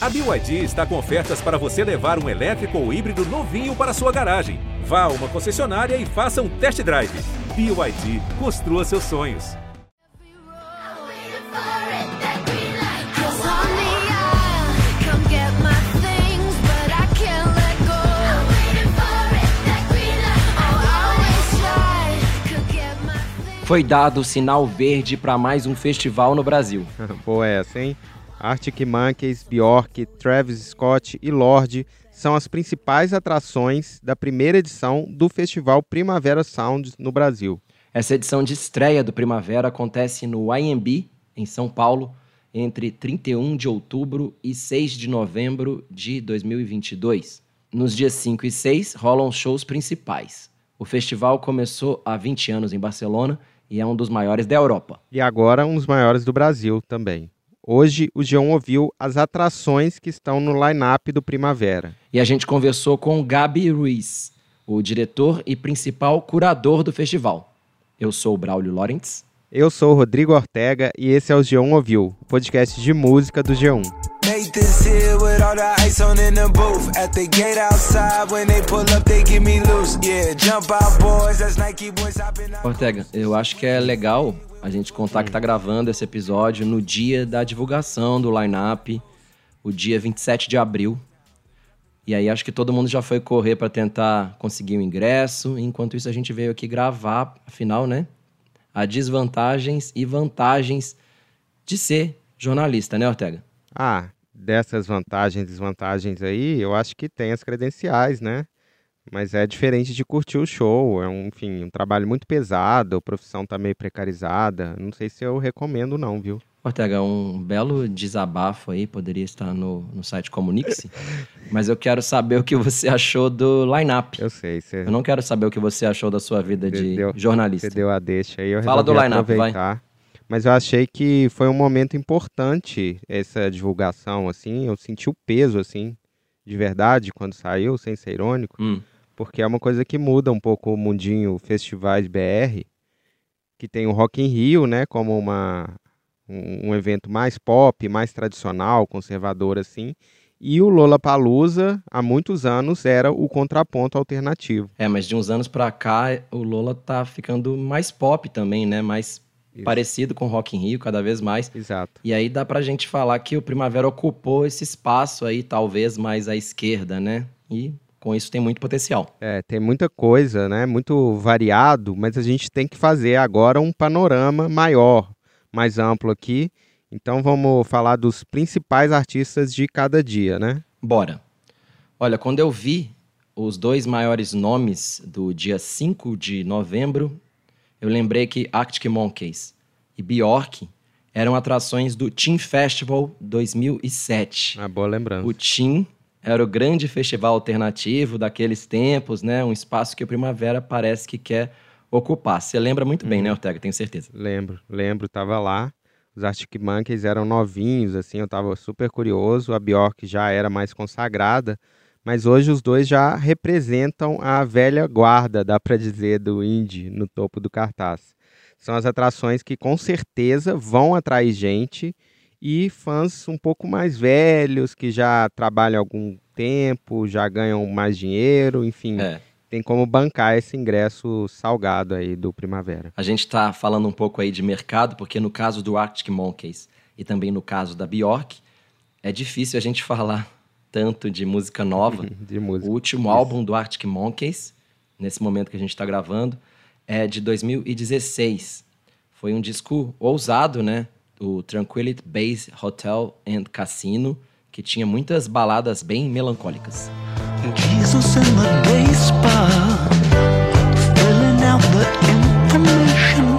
A BYD está com ofertas para você levar um elétrico ou híbrido novinho para sua garagem. Vá a uma concessionária e faça um test drive. BYD, construa seus sonhos. Foi dado o sinal verde para mais um festival no Brasil. Boa essa, hein? Arctic Monkeys, Bjork, Travis Scott e Lorde são as principais atrações da primeira edição do Festival Primavera Sound no Brasil. Essa edição de estreia do Primavera acontece no IMB, em São Paulo, entre 31 de outubro e 6 de novembro de 2022. Nos dias 5 e 6 rolam shows principais. O festival começou há 20 anos em Barcelona e é um dos maiores da Europa. E agora um dos maiores do Brasil também. Hoje o Geão ouviu as atrações que estão no line-up do Primavera. E a gente conversou com Gabi Ruiz, o diretor e principal curador do festival. Eu sou o Braulio Lawrence. Eu sou o Rodrigo Ortega e esse é o G1 Ouviu, podcast de música do G1. Ortega, eu acho que é legal a gente contar que tá gravando esse episódio no dia da divulgação do line-up, o dia 27 de abril. E aí acho que todo mundo já foi correr para tentar conseguir o ingresso. Enquanto isso a gente veio aqui gravar, afinal, né? As desvantagens e vantagens de ser jornalista, né, Ortega? Ah, dessas vantagens e desvantagens aí, eu acho que tem as credenciais, né? Mas é diferente de curtir o show. É um, enfim, um trabalho muito pesado, a profissão tá meio precarizada. Não sei se eu recomendo, não, viu? Ortega, um belo desabafo aí, poderia estar no, no site Comunique-se, mas eu quero saber o que você achou do line-up. Eu sei. Você... Eu não quero saber o que você achou da sua vida de deu, jornalista. Você deu a deixa aí, eu Fala do line-up, vai. Mas eu achei que foi um momento importante essa divulgação, assim. Eu senti o peso, assim, de verdade, quando saiu, sem ser irônico. Hum porque é uma coisa que muda um pouco o mundinho festivais BR, que tem o Rock in Rio, né, como uma, um, um evento mais pop, mais tradicional, conservador assim, e o Lollapalooza, há muitos anos, era o contraponto alternativo. É, mas de uns anos para cá, o Lola tá ficando mais pop também, né, mais Isso. parecido com o Rock in Rio, cada vez mais. Exato. E aí dá pra gente falar que o Primavera ocupou esse espaço aí, talvez mais à esquerda, né, e com isso tem muito potencial. É, tem muita coisa, né? Muito variado, mas a gente tem que fazer agora um panorama maior, mais amplo aqui. Então vamos falar dos principais artistas de cada dia, né? Bora. Olha, quando eu vi os dois maiores nomes do dia 5 de novembro, eu lembrei que Arctic Monkeys e Bjork eram atrações do Team Festival 2007. Ah, boa lembrança. O Team era o grande festival alternativo daqueles tempos, né? Um espaço que o Primavera parece que quer ocupar. Você lembra muito bem, né, uhum. Ortega? Tenho certeza. Lembro, lembro, tava lá. Os Arctic Monkeys eram novinhos, assim, eu tava super curioso. A Bjork já era mais consagrada, mas hoje os dois já representam a velha guarda, dá para dizer, do indie no topo do cartaz. São as atrações que com certeza vão atrair gente e fãs um pouco mais velhos, que já trabalham algum tempo, já ganham mais dinheiro, enfim. É. Tem como bancar esse ingresso salgado aí do Primavera. A gente está falando um pouco aí de mercado, porque no caso do Arctic Monkeys e também no caso da Bjork, é difícil a gente falar tanto de música nova. de música. O último Isso. álbum do Arctic Monkeys, nesse momento que a gente está gravando, é de 2016. Foi um disco ousado, né? O Tranquility Base Hotel and Casino, que tinha muitas baladas bem melancólicas. Jesus in the day spa, filling out the information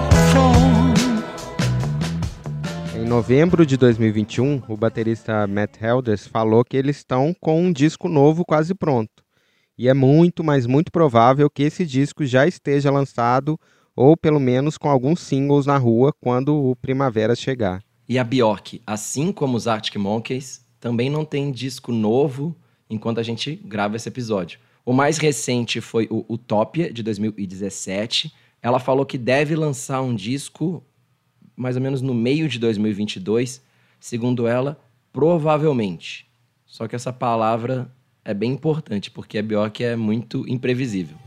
Em novembro de 2021, o baterista Matt Helders falou que eles estão com um disco novo quase pronto. E é muito, mas muito provável que esse disco já esteja lançado ou pelo menos com alguns singles na rua quando o Primavera chegar. E a Bjork, assim como os Arctic Monkeys, também não tem disco novo enquanto a gente grava esse episódio. O mais recente foi o Utopia, de 2017. Ela falou que deve lançar um disco mais ou menos no meio de 2022. Segundo ela, provavelmente. Só que essa palavra é bem importante, porque a Bjork é muito imprevisível.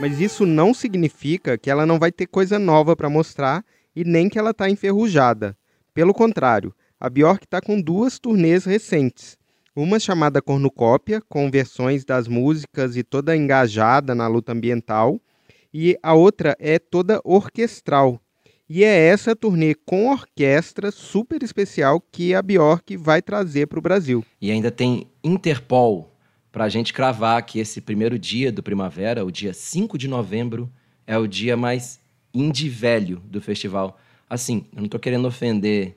Mas isso não significa que ela não vai ter coisa nova para mostrar e nem que ela está enferrujada. Pelo contrário, a Bjork está com duas turnês recentes. Uma chamada Cornucópia, com versões das músicas e toda engajada na luta ambiental, e a outra é toda orquestral. E é essa turnê com orquestra super especial que a Bjork vai trazer para o Brasil. E ainda tem Interpol, para a gente cravar que esse primeiro dia do Primavera, o dia 5 de novembro, é o dia mais indie velho do festival. Assim, eu não estou querendo ofender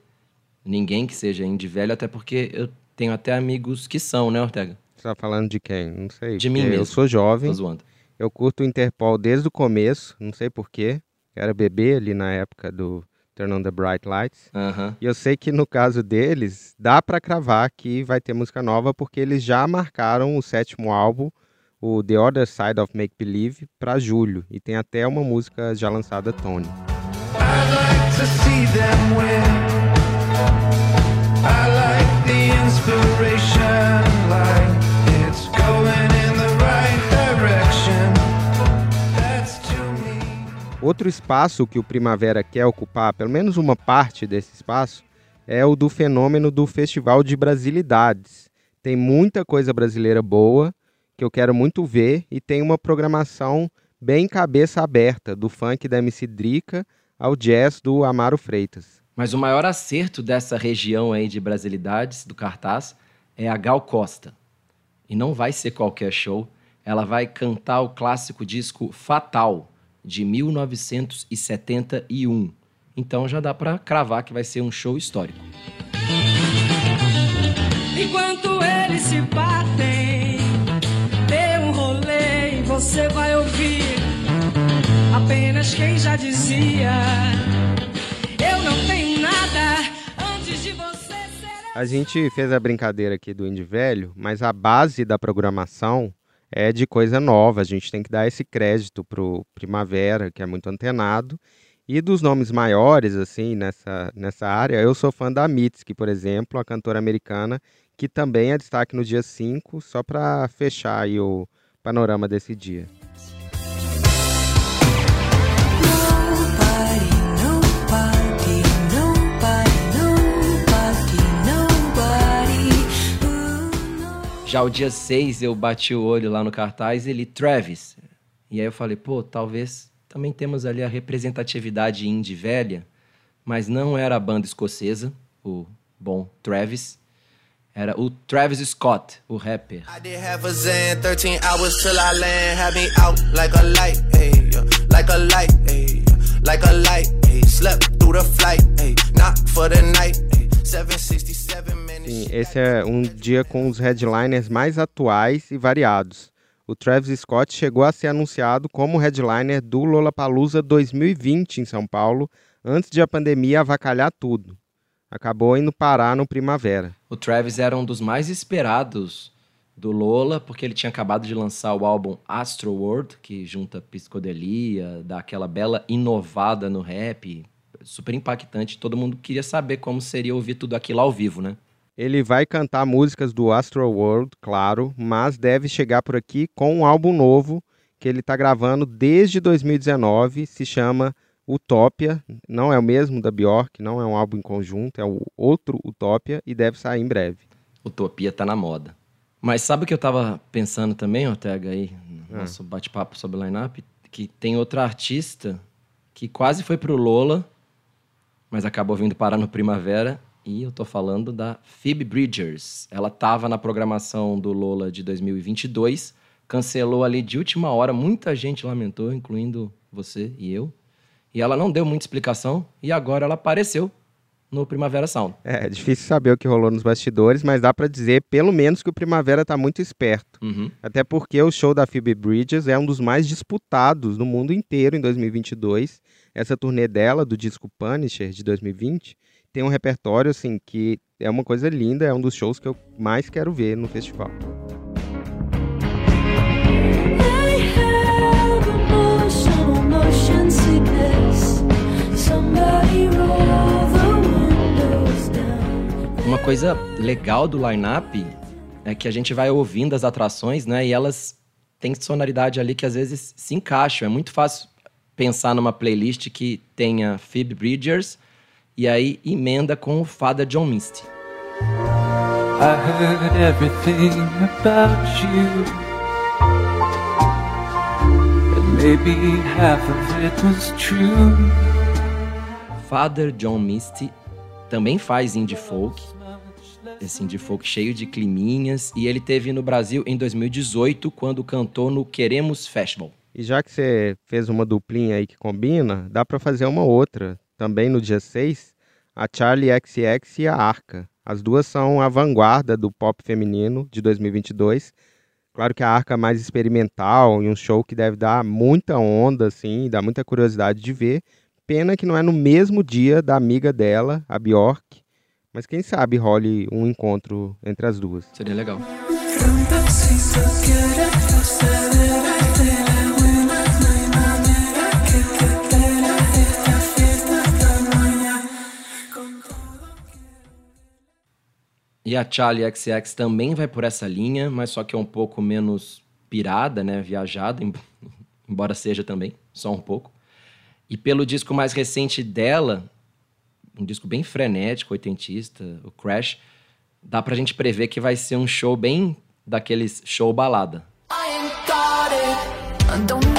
ninguém que seja indie velho, até porque eu tenho até amigos que são, né, Ortega? Você está falando de quem? Não sei. De mim porque Eu mesmo. sou jovem. Tô zoando. Eu curto o Interpol desde o começo, não sei porquê. Era bebê ali na época do Turn on the Bright Lights. E eu sei que no caso deles, dá pra cravar que vai ter música nova, porque eles já marcaram o sétimo álbum, o The Other Side of Make Believe, pra julho. E tem até uma música já lançada, Tony. I like to see them win. I like Outro espaço que o Primavera quer ocupar, pelo menos uma parte desse espaço, é o do fenômeno do Festival de Brasilidades. Tem muita coisa brasileira boa que eu quero muito ver e tem uma programação bem cabeça aberta, do funk da MC Drica ao jazz do Amaro Freitas. Mas o maior acerto dessa região aí de brasilidades do cartaz é a Gal Costa. E não vai ser qualquer show, ela vai cantar o clássico disco Fatal de 1971. Então já dá pra cravar que vai ser um show histórico. Enquanto eles se batem, dê um rolê e você vai ouvir apenas quem já dizia: Eu não tenho nada antes de você ser. A gente fez a brincadeira aqui do Indie Velho, mas a base da programação é de coisa nova. A gente tem que dar esse crédito pro Primavera, que é muito antenado. E dos nomes maiores, assim, nessa, nessa área, eu sou fã da Mitski, por exemplo, a cantora americana, que também é destaque no dia 5, só para fechar o panorama desse dia. Já o dia 6 eu bati o olho lá no cartaz e li Travis. E aí eu falei, pô, talvez também temos ali a representatividade indie velha, mas não era a banda escocesa, o bom Travis. Era o Travis Scott, o rapper. I did half a Zan, 13 hours till I land. Had me out like a light, ayy, like a light, ayy, like a light, ayy. Slept through the flight, ayy, not for the night, ayy. 767 minutes. Sim, esse é um dia com os headliners mais atuais e variados. O Travis Scott chegou a ser anunciado como headliner do Lollapalooza 2020 em São Paulo, antes de a pandemia avacalhar tudo. Acabou indo parar no Primavera. O Travis era um dos mais esperados do Lola, porque ele tinha acabado de lançar o álbum Astro World, que junta psicodelia, dá aquela bela inovada no rap, super impactante. Todo mundo queria saber como seria ouvir tudo aquilo ao vivo, né? Ele vai cantar músicas do Astro World, claro, mas deve chegar por aqui com um álbum novo que ele está gravando desde 2019, se chama Utopia, não é o mesmo da Bjork, não é um álbum em conjunto, é o outro Utopia e deve sair em breve. Utopia tá na moda. Mas sabe o que eu tava pensando também, Ortega, aí, no Ah. nosso bate-papo sobre line-up? Que tem outra artista que quase foi pro Lola, mas acabou vindo parar no Primavera. E eu tô falando da Phoebe Bridgers. Ela tava na programação do Lola de 2022, cancelou ali de última hora, muita gente lamentou, incluindo você e eu. E ela não deu muita explicação, e agora ela apareceu no Primavera Sound. É, é difícil saber o que rolou nos bastidores, mas dá pra dizer pelo menos que o Primavera tá muito esperto. Uhum. Até porque o show da Phoebe Bridges é um dos mais disputados no mundo inteiro em 2022. Essa turnê dela, do disco Punisher de 2020, tem um repertório assim que é uma coisa linda, é um dos shows que eu mais quero ver no festival. Uma coisa legal do line-up é que a gente vai ouvindo as atrações, né? E elas têm sonoridade ali que às vezes se encaixam. É muito fácil pensar numa playlist que tenha Phoebe Bridgers, e aí emenda com o Father John Misty. I heard everything about you. And maybe half of it was true. Father John Misty também faz indie folk, esse indie folk cheio de climinhas, e ele teve no Brasil em 2018 quando cantou no Queremos Festival. E já que você fez uma duplinha aí que combina, dá pra fazer uma outra, também no dia 6, a Charlie XX e a Arca. As duas são a vanguarda do pop feminino de 2022. Claro que a Arca é mais experimental e um show que deve dar muita onda, assim, dá muita curiosidade de ver. Pena que não é no mesmo dia da amiga dela, a Bjork. Mas quem sabe role um encontro entre as duas. Seria legal. E a Charlie XX também vai por essa linha, mas só que é um pouco menos pirada, né? Viajada, em- embora seja também, só um pouco. E pelo disco mais recente dela, um disco bem frenético, oitentista, o Crash, dá pra gente prever que vai ser um show bem daqueles show balada. I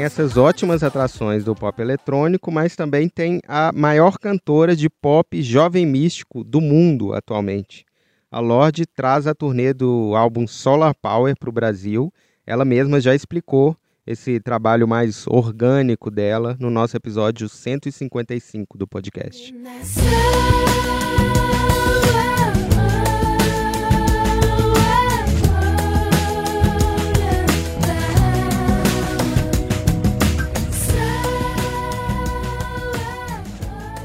Essas ótimas atrações do pop eletrônico, mas também tem a maior cantora de pop jovem místico do mundo atualmente. A Lorde traz a turnê do álbum Solar Power para o Brasil. Ela mesma já explicou esse trabalho mais orgânico dela no nosso episódio 155 do podcast.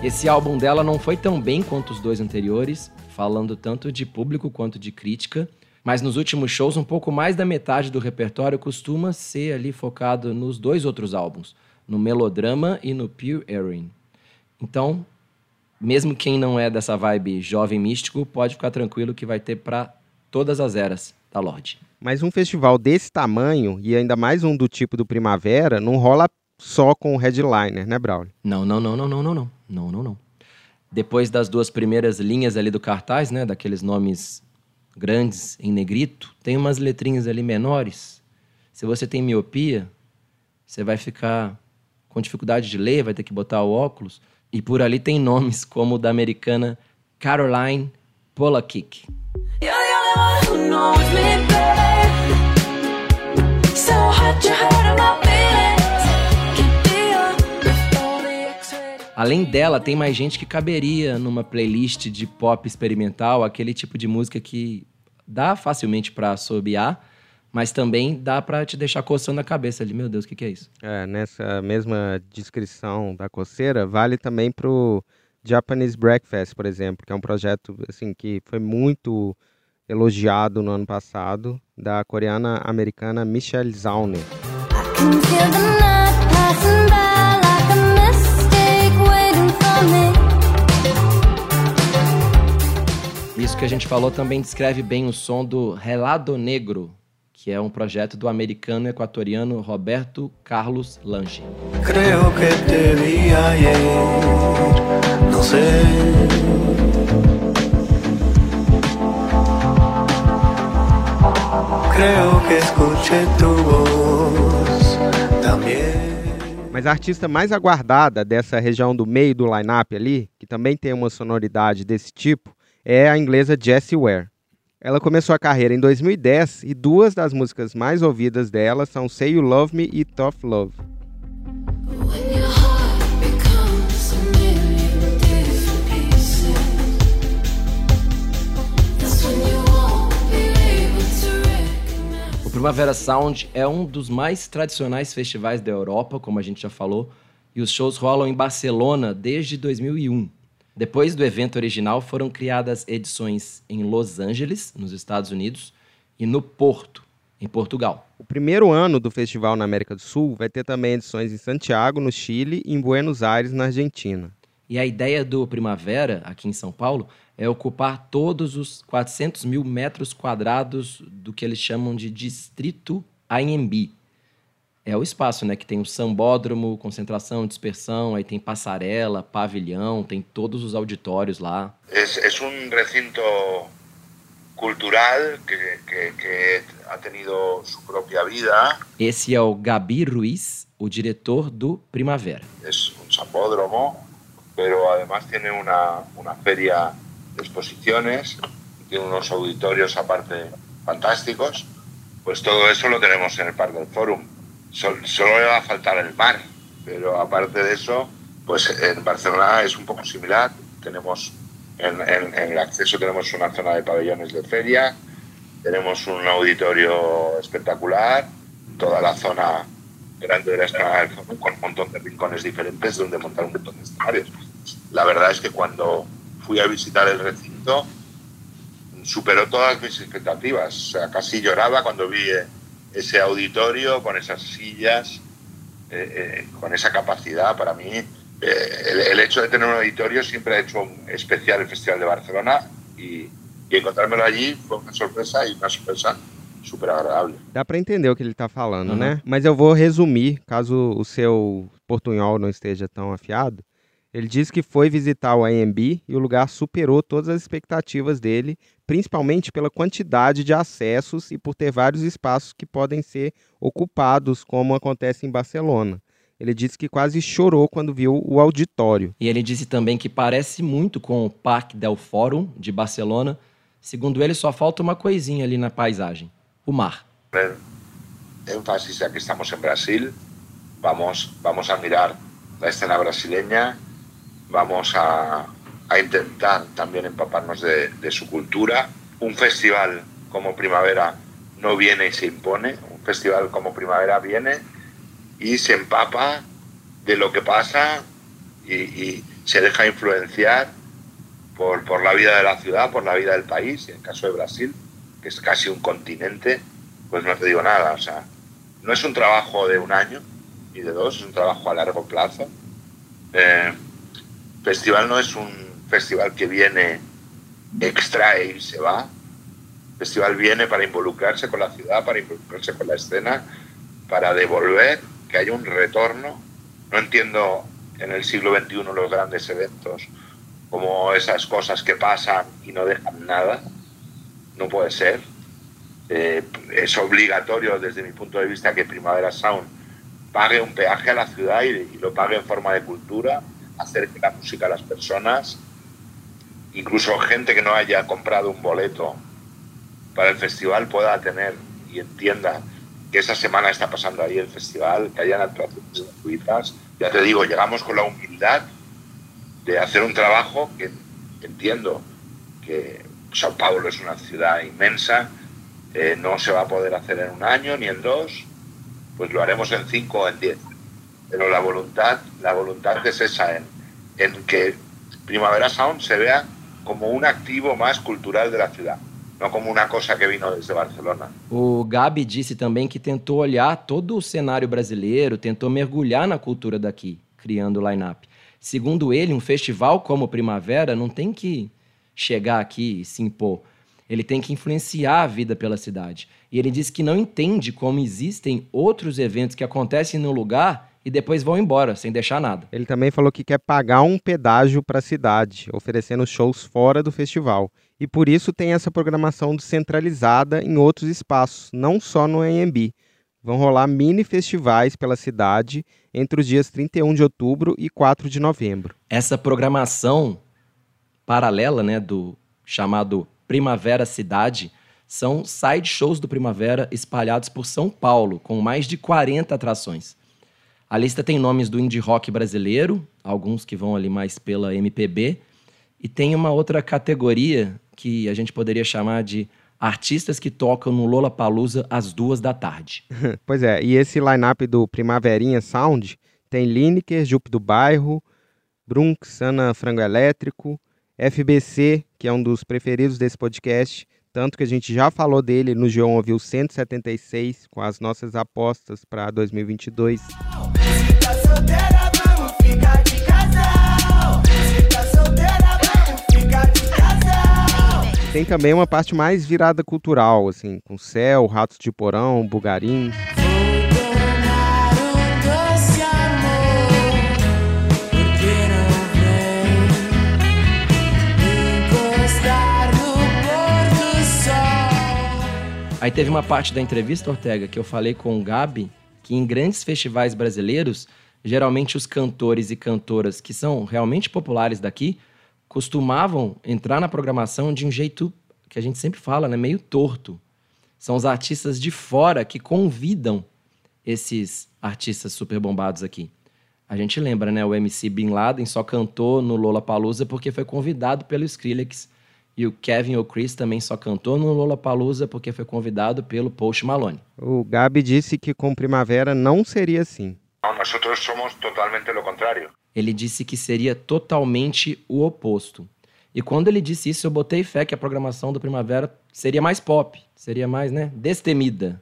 Esse álbum dela não foi tão bem quanto os dois anteriores, falando tanto de público quanto de crítica, mas nos últimos shows um pouco mais da metade do repertório costuma ser ali focado nos dois outros álbuns, no Melodrama e no Pure Heroine. Então, mesmo quem não é dessa vibe jovem místico, pode ficar tranquilo que vai ter pra todas as eras da Lorde. Mas um festival desse tamanho, e ainda mais um do tipo do Primavera, não rola só com o headliner, né, Braulio? Não, não, não, não, não, não, não. Não, não, não. Depois das duas primeiras linhas ali do cartaz, né, daqueles nomes grandes em negrito, tem umas letrinhas ali menores. Se você tem miopia, você vai ficar com dificuldade de ler, vai ter que botar o óculos. E por ali tem nomes como o da americana Caroline Polakik. You're the only one who knows me, babe. So hot Além dela, tem mais gente que caberia numa playlist de pop experimental, aquele tipo de música que dá facilmente pra assobiar, mas também dá pra te deixar coçando a cabeça ali. Meu Deus, o que, que é isso? É, nessa mesma descrição da coceira, vale também pro Japanese Breakfast, por exemplo, que é um projeto assim que foi muito elogiado no ano passado, da coreana americana Michelle Zauner. I can feel the night passing Isso que a gente falou também descreve bem o som do Relado Negro, que é um projeto do americano equatoriano Roberto Carlos Lange. Creo que te vi ayer, sé. Creo que escuché tu voz también. Mas a artista mais aguardada dessa região do meio do line-up ali, que também tem uma sonoridade desse tipo, é a inglesa Jessie Ware. Ela começou a carreira em 2010 e duas das músicas mais ouvidas dela são Say You Love Me e Tough Love. Primavera Sound é um dos mais tradicionais festivais da Europa, como a gente já falou, e os shows rolam em Barcelona desde 2001. Depois do evento original, foram criadas edições em Los Angeles, nos Estados Unidos, e no Porto, em Portugal. O primeiro ano do festival na América do Sul vai ter também edições em Santiago, no Chile, e em Buenos Aires, na Argentina. E a ideia do Primavera, aqui em São Paulo, é ocupar todos os 400 mil metros quadrados do que eles chamam de Distrito AMB. É o espaço, né? Que tem o sambódromo, concentração, dispersão, aí tem passarela, pavilhão, tem todos os auditórios lá. Es, es un recinto cultural que, que- que ha tenido su propia vida. Esse é o Gabi Ruiz, o diretor do Primavera. Es un sambódromo, pero además tiene una, una feria de exposiciones, tiene unos auditorios aparte fantásticos. Pues todo eso lo tenemos en el Parque del Forum. Sol- solo le va a faltar el mar, pero aparte de eso, pues en Barcelona es un poco similar. Tenemos en, en- en el acceso tenemos una zona de pabellones de feria, tenemos un auditorio espectacular, toda la zona grande de la Forum con un montón de rincones diferentes donde montar un montón de escenarios. La verdad es que cuando fui a visitar el recinto superó todas mis expectativas. O sea, casi lloraba cuando vi eh, ese auditorio con esas sillas, eh, eh, con esa capacidad. Para mí, eh, el, el hecho de tener un auditorio siempre ha hecho un especial el Festival de Barcelona y, y encontrármelo allí fue una sorpresa y una sorpresa Dá para entender o que ele está falando, Uhum. né? Mas eu vou resumir, caso o seu portunhol não esteja tão afiado. Ele disse que foi visitar o AMB e o lugar superou todas as expectativas dele, principalmente pela quantidade de acessos e por ter vários espaços que podem ser ocupados, como acontece em Barcelona. Ele disse que quase chorou quando viu o auditório. E ele disse também que parece muito com o Parque del Fórum de Barcelona. Segundo ele, só falta uma coisinha ali na paisagem: o énfasis ya que estamos en Brasil, vamos, vamos a mirar la escena brasileña, vamos a, a intentar también empaparnos de, su cultura. Un festival como Primavera no viene y se impone, un festival como Primavera viene y se empapa de lo que pasa y, y se deja influenciar por, por la vida de la ciudad, por la vida del país, en el caso de Brasil, que es casi un continente, pues no te digo nada. O sea, no es un trabajo de un año y de dos, es un trabajo a largo plazo. Eh, festival no es un festival que viene, extrae y se va. Festival viene para involucrarse con la ciudad, para involucrarse con la escena, para devolver, que haya un retorno. No entiendo en el siglo XXI los grandes eventos como esas cosas que pasan y no dejan nada. No puede ser. Eh, es obligatorio desde mi punto de vista que Primavera Sound pague un peaje a la ciudad y, y lo pague en forma de cultura, acerque la música a las personas, incluso gente que no haya comprado un boleto para el festival pueda tener y entienda que esa semana está pasando ahí el festival, que hayan actuaciones gratuitas. Ya te digo, llegamos con la humildad de hacer un trabajo que entiendo que Sao Paulo es una ciudad inmensa, eh, no se va a poder hacer en un año ni en dos, pues lo haremos en cinco o en diez. Pero la voluntad, la voluntad es esa, en, en que Primavera Sound se vea como un activo más cultural de la ciudad, no como una cosa que vino desde Barcelona. O Gabi disse também que tentou olhar todo o cenário brasileiro, tentou mergulhar na cultura daqui, criando o line-up. Segundo ele, um festival como Primavera não tem que chegar aqui e se impor. Ele tem que influenciar a vida pela cidade. E ele disse que não entende como existem outros eventos que acontecem no lugar e depois vão embora, sem deixar nada. Ele também falou que quer pagar um pedágio para a cidade, oferecendo shows fora do festival. E por isso tem essa programação descentralizada em outros espaços, não só no AMB. Vão rolar mini festivais pela cidade entre os dias 31 de outubro e 4 de novembro. Essa programação paralela, né, do chamado Primavera Cidade, são side shows do Primavera espalhados por São Paulo, com mais de 40 atrações. A lista tem nomes do indie rock brasileiro, alguns que vão ali mais pela MPB, e tem uma outra categoria que a gente poderia chamar de artistas que tocam no Lollapalooza às duas da tarde. pois é, e esse line-up do Primaverinha Sound tem Lineker, Jupe do Bairro, Brunx, Ana Frango Elétrico, FBC, que é um dos preferidos desse podcast, tanto que a gente já falou dele no G1 Ouviu 176 com as nossas apostas para 2022. Tem também uma parte mais virada cultural, assim, com Céu, Ratos de Porão, Bugarim. Aí teve uma parte da entrevista, Ortega, que eu falei com o Gabi, que em grandes festivais brasileiros, geralmente os cantores e cantoras que são realmente populares daqui costumavam entrar na programação de um jeito que a gente sempre fala, né, meio torto. São os artistas de fora que convidam esses artistas super bombados aqui. A gente lembra, né, o MC Bin Laden só cantou no Lollapalooza porque foi convidado pelo Skrillex e o Kevin O'Chris também só cantou no Lollapalooza porque foi convidado pelo Post Malone. O Gabi disse que com Primavera não seria assim. Nosotros somos totalmente lo contrario. Ele disse que seria totalmente o oposto. E quando ele disse isso, eu botei fé que a programação do Primavera seria mais pop, seria mais, né, destemida.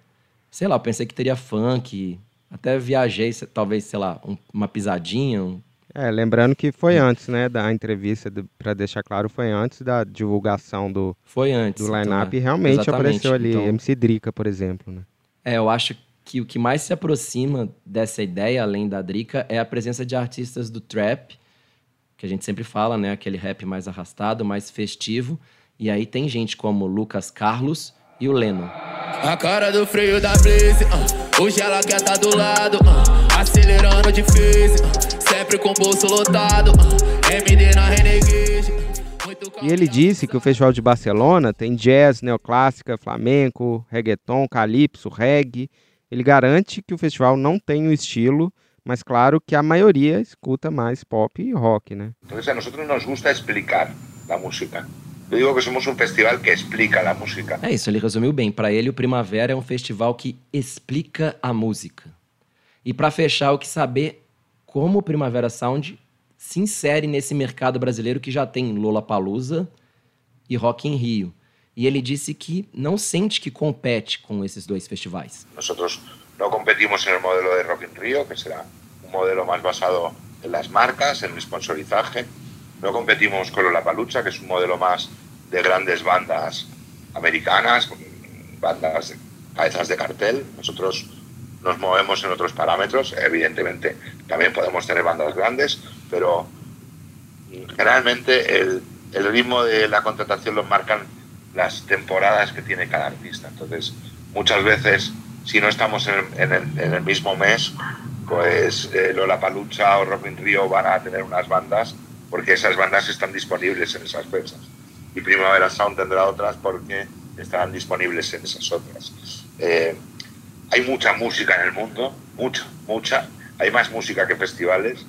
Sei lá, eu pensei que teria funk, até viajei, se- talvez, sei lá, um- uma pisadinha, um É, lembrando que foi antes, né, da entrevista, para deixar claro, foi antes da divulgação do, Foi antes. do então, line-up é. e realmente Exatamente. apareceu ali Então, MC Drica, por exemplo, né? É, eu acho que o que mais se aproxima dessa ideia, além da Drica, é a presença de artistas do trap, que a gente sempre fala, né? Aquele rap mais arrastado, mais festivo. E aí tem gente como Lucas Carlos e o Leno. A cara do freio da Blaze, ah. hoje ela quer tá do lado, ah. acelerando difícil, ah. Sempre com o bolso lotado, ah. MD na Renegade. E ele disse que o Festival de Barcelona tem jazz, neoclássica, flamenco, reggaeton, calypso, reggae. Ele garante que o festival não tem um estilo, mas claro que a maioria escuta mais pop e rock, né? Entonces a nosotros nos gusta explicar la música. Yo digo que somos un festival que explica la música. É isso, ele resumiu bem. Para ele, o Primavera é um festival que explica a música. E para fechar, eu quis saber como o Primavera Sound se insere nesse mercado brasileiro que já tem Lollapalooza e Rock in Rio. E ele disse que não sente que compete com esses dois festivais. Nosotros no competimos el modelo de Rock in Rio, que será un modelo más basado en las marcas, en sponsorizaje. No competimos con la Palucha, que es un modelo más de grandes bandas americanas, bandas cabezas de cartel. Nosotros nos movemos en otros parámetros. Evidentemente, también podemos tener bandas grandes, pero generalmente el, el ritmo de la contratación lo marcan las temporadas que tiene cada artista. Entonces, muchas veces, si no estamos en en el- mismo mes, pues eh, Lola Palucha o Rock in Rio van a tener unas bandas porque esas bandas están disponibles en esas fechas. Y Primavera Sound tendrá otras porque estarán disponibles en esas otras. Eh, hay mucha música en el mundo, mucha, mucha. Hay más música que festivales.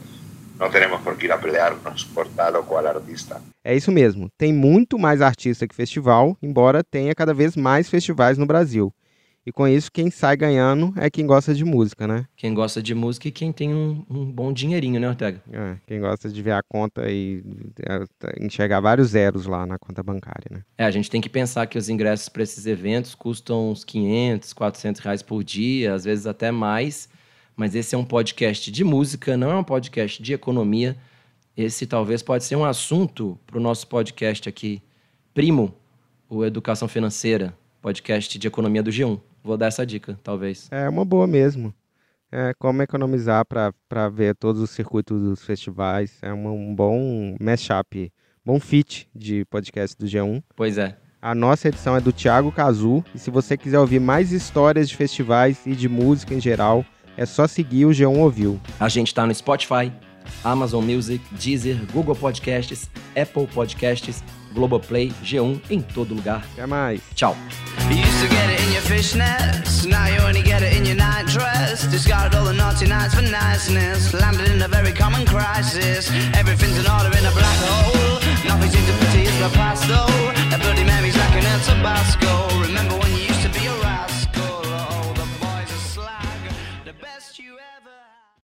No tenemos por qué ir a pelearnos por tal o cual artista. É isso mesmo, tem muito mais artista que festival, embora tenha cada vez mais festivais no Brasil. E com isso, quem sai ganhando é quem gosta de música, né? Quem gosta de música e quem tem um, um bom dinheirinho, né, Ortega? É, quem gosta de ver a conta e é, enxergar vários zeros lá na conta bancária, né? É, a gente tem que pensar que os ingressos para esses eventos custam uns 500, 400 reais por dia, às vezes até mais. Mas esse é um podcast de música, não é um podcast de economia. Esse talvez pode ser um assunto para o nosso podcast aqui, primo, o Educação Financeira, podcast de economia do G1. Vou dar essa dica, talvez. É uma boa mesmo. É como economizar para ver todos os circuitos dos festivais. É uma- um bom mashup, bom fit de podcast do G1. Pois é. A nossa edição é do Thiago Cazu. E se você quiser ouvir mais histórias de festivais e de música em geral, é só seguir o G1 Ouviu. A gente está no Spotify, Amazon Music, Deezer, Google Podcasts, Apple Podcasts, Globoplay, G1, em todo lugar. Até mais. Tchau. You used to get it in your fishnets, now you only get it in your night dress. Discarded all the naughty nights for niceness, landed in a very common crisis. Everything's in order in a black hole. Nothing seems to pity is past though. A bloody memory's like an El Tabasco. Remember when you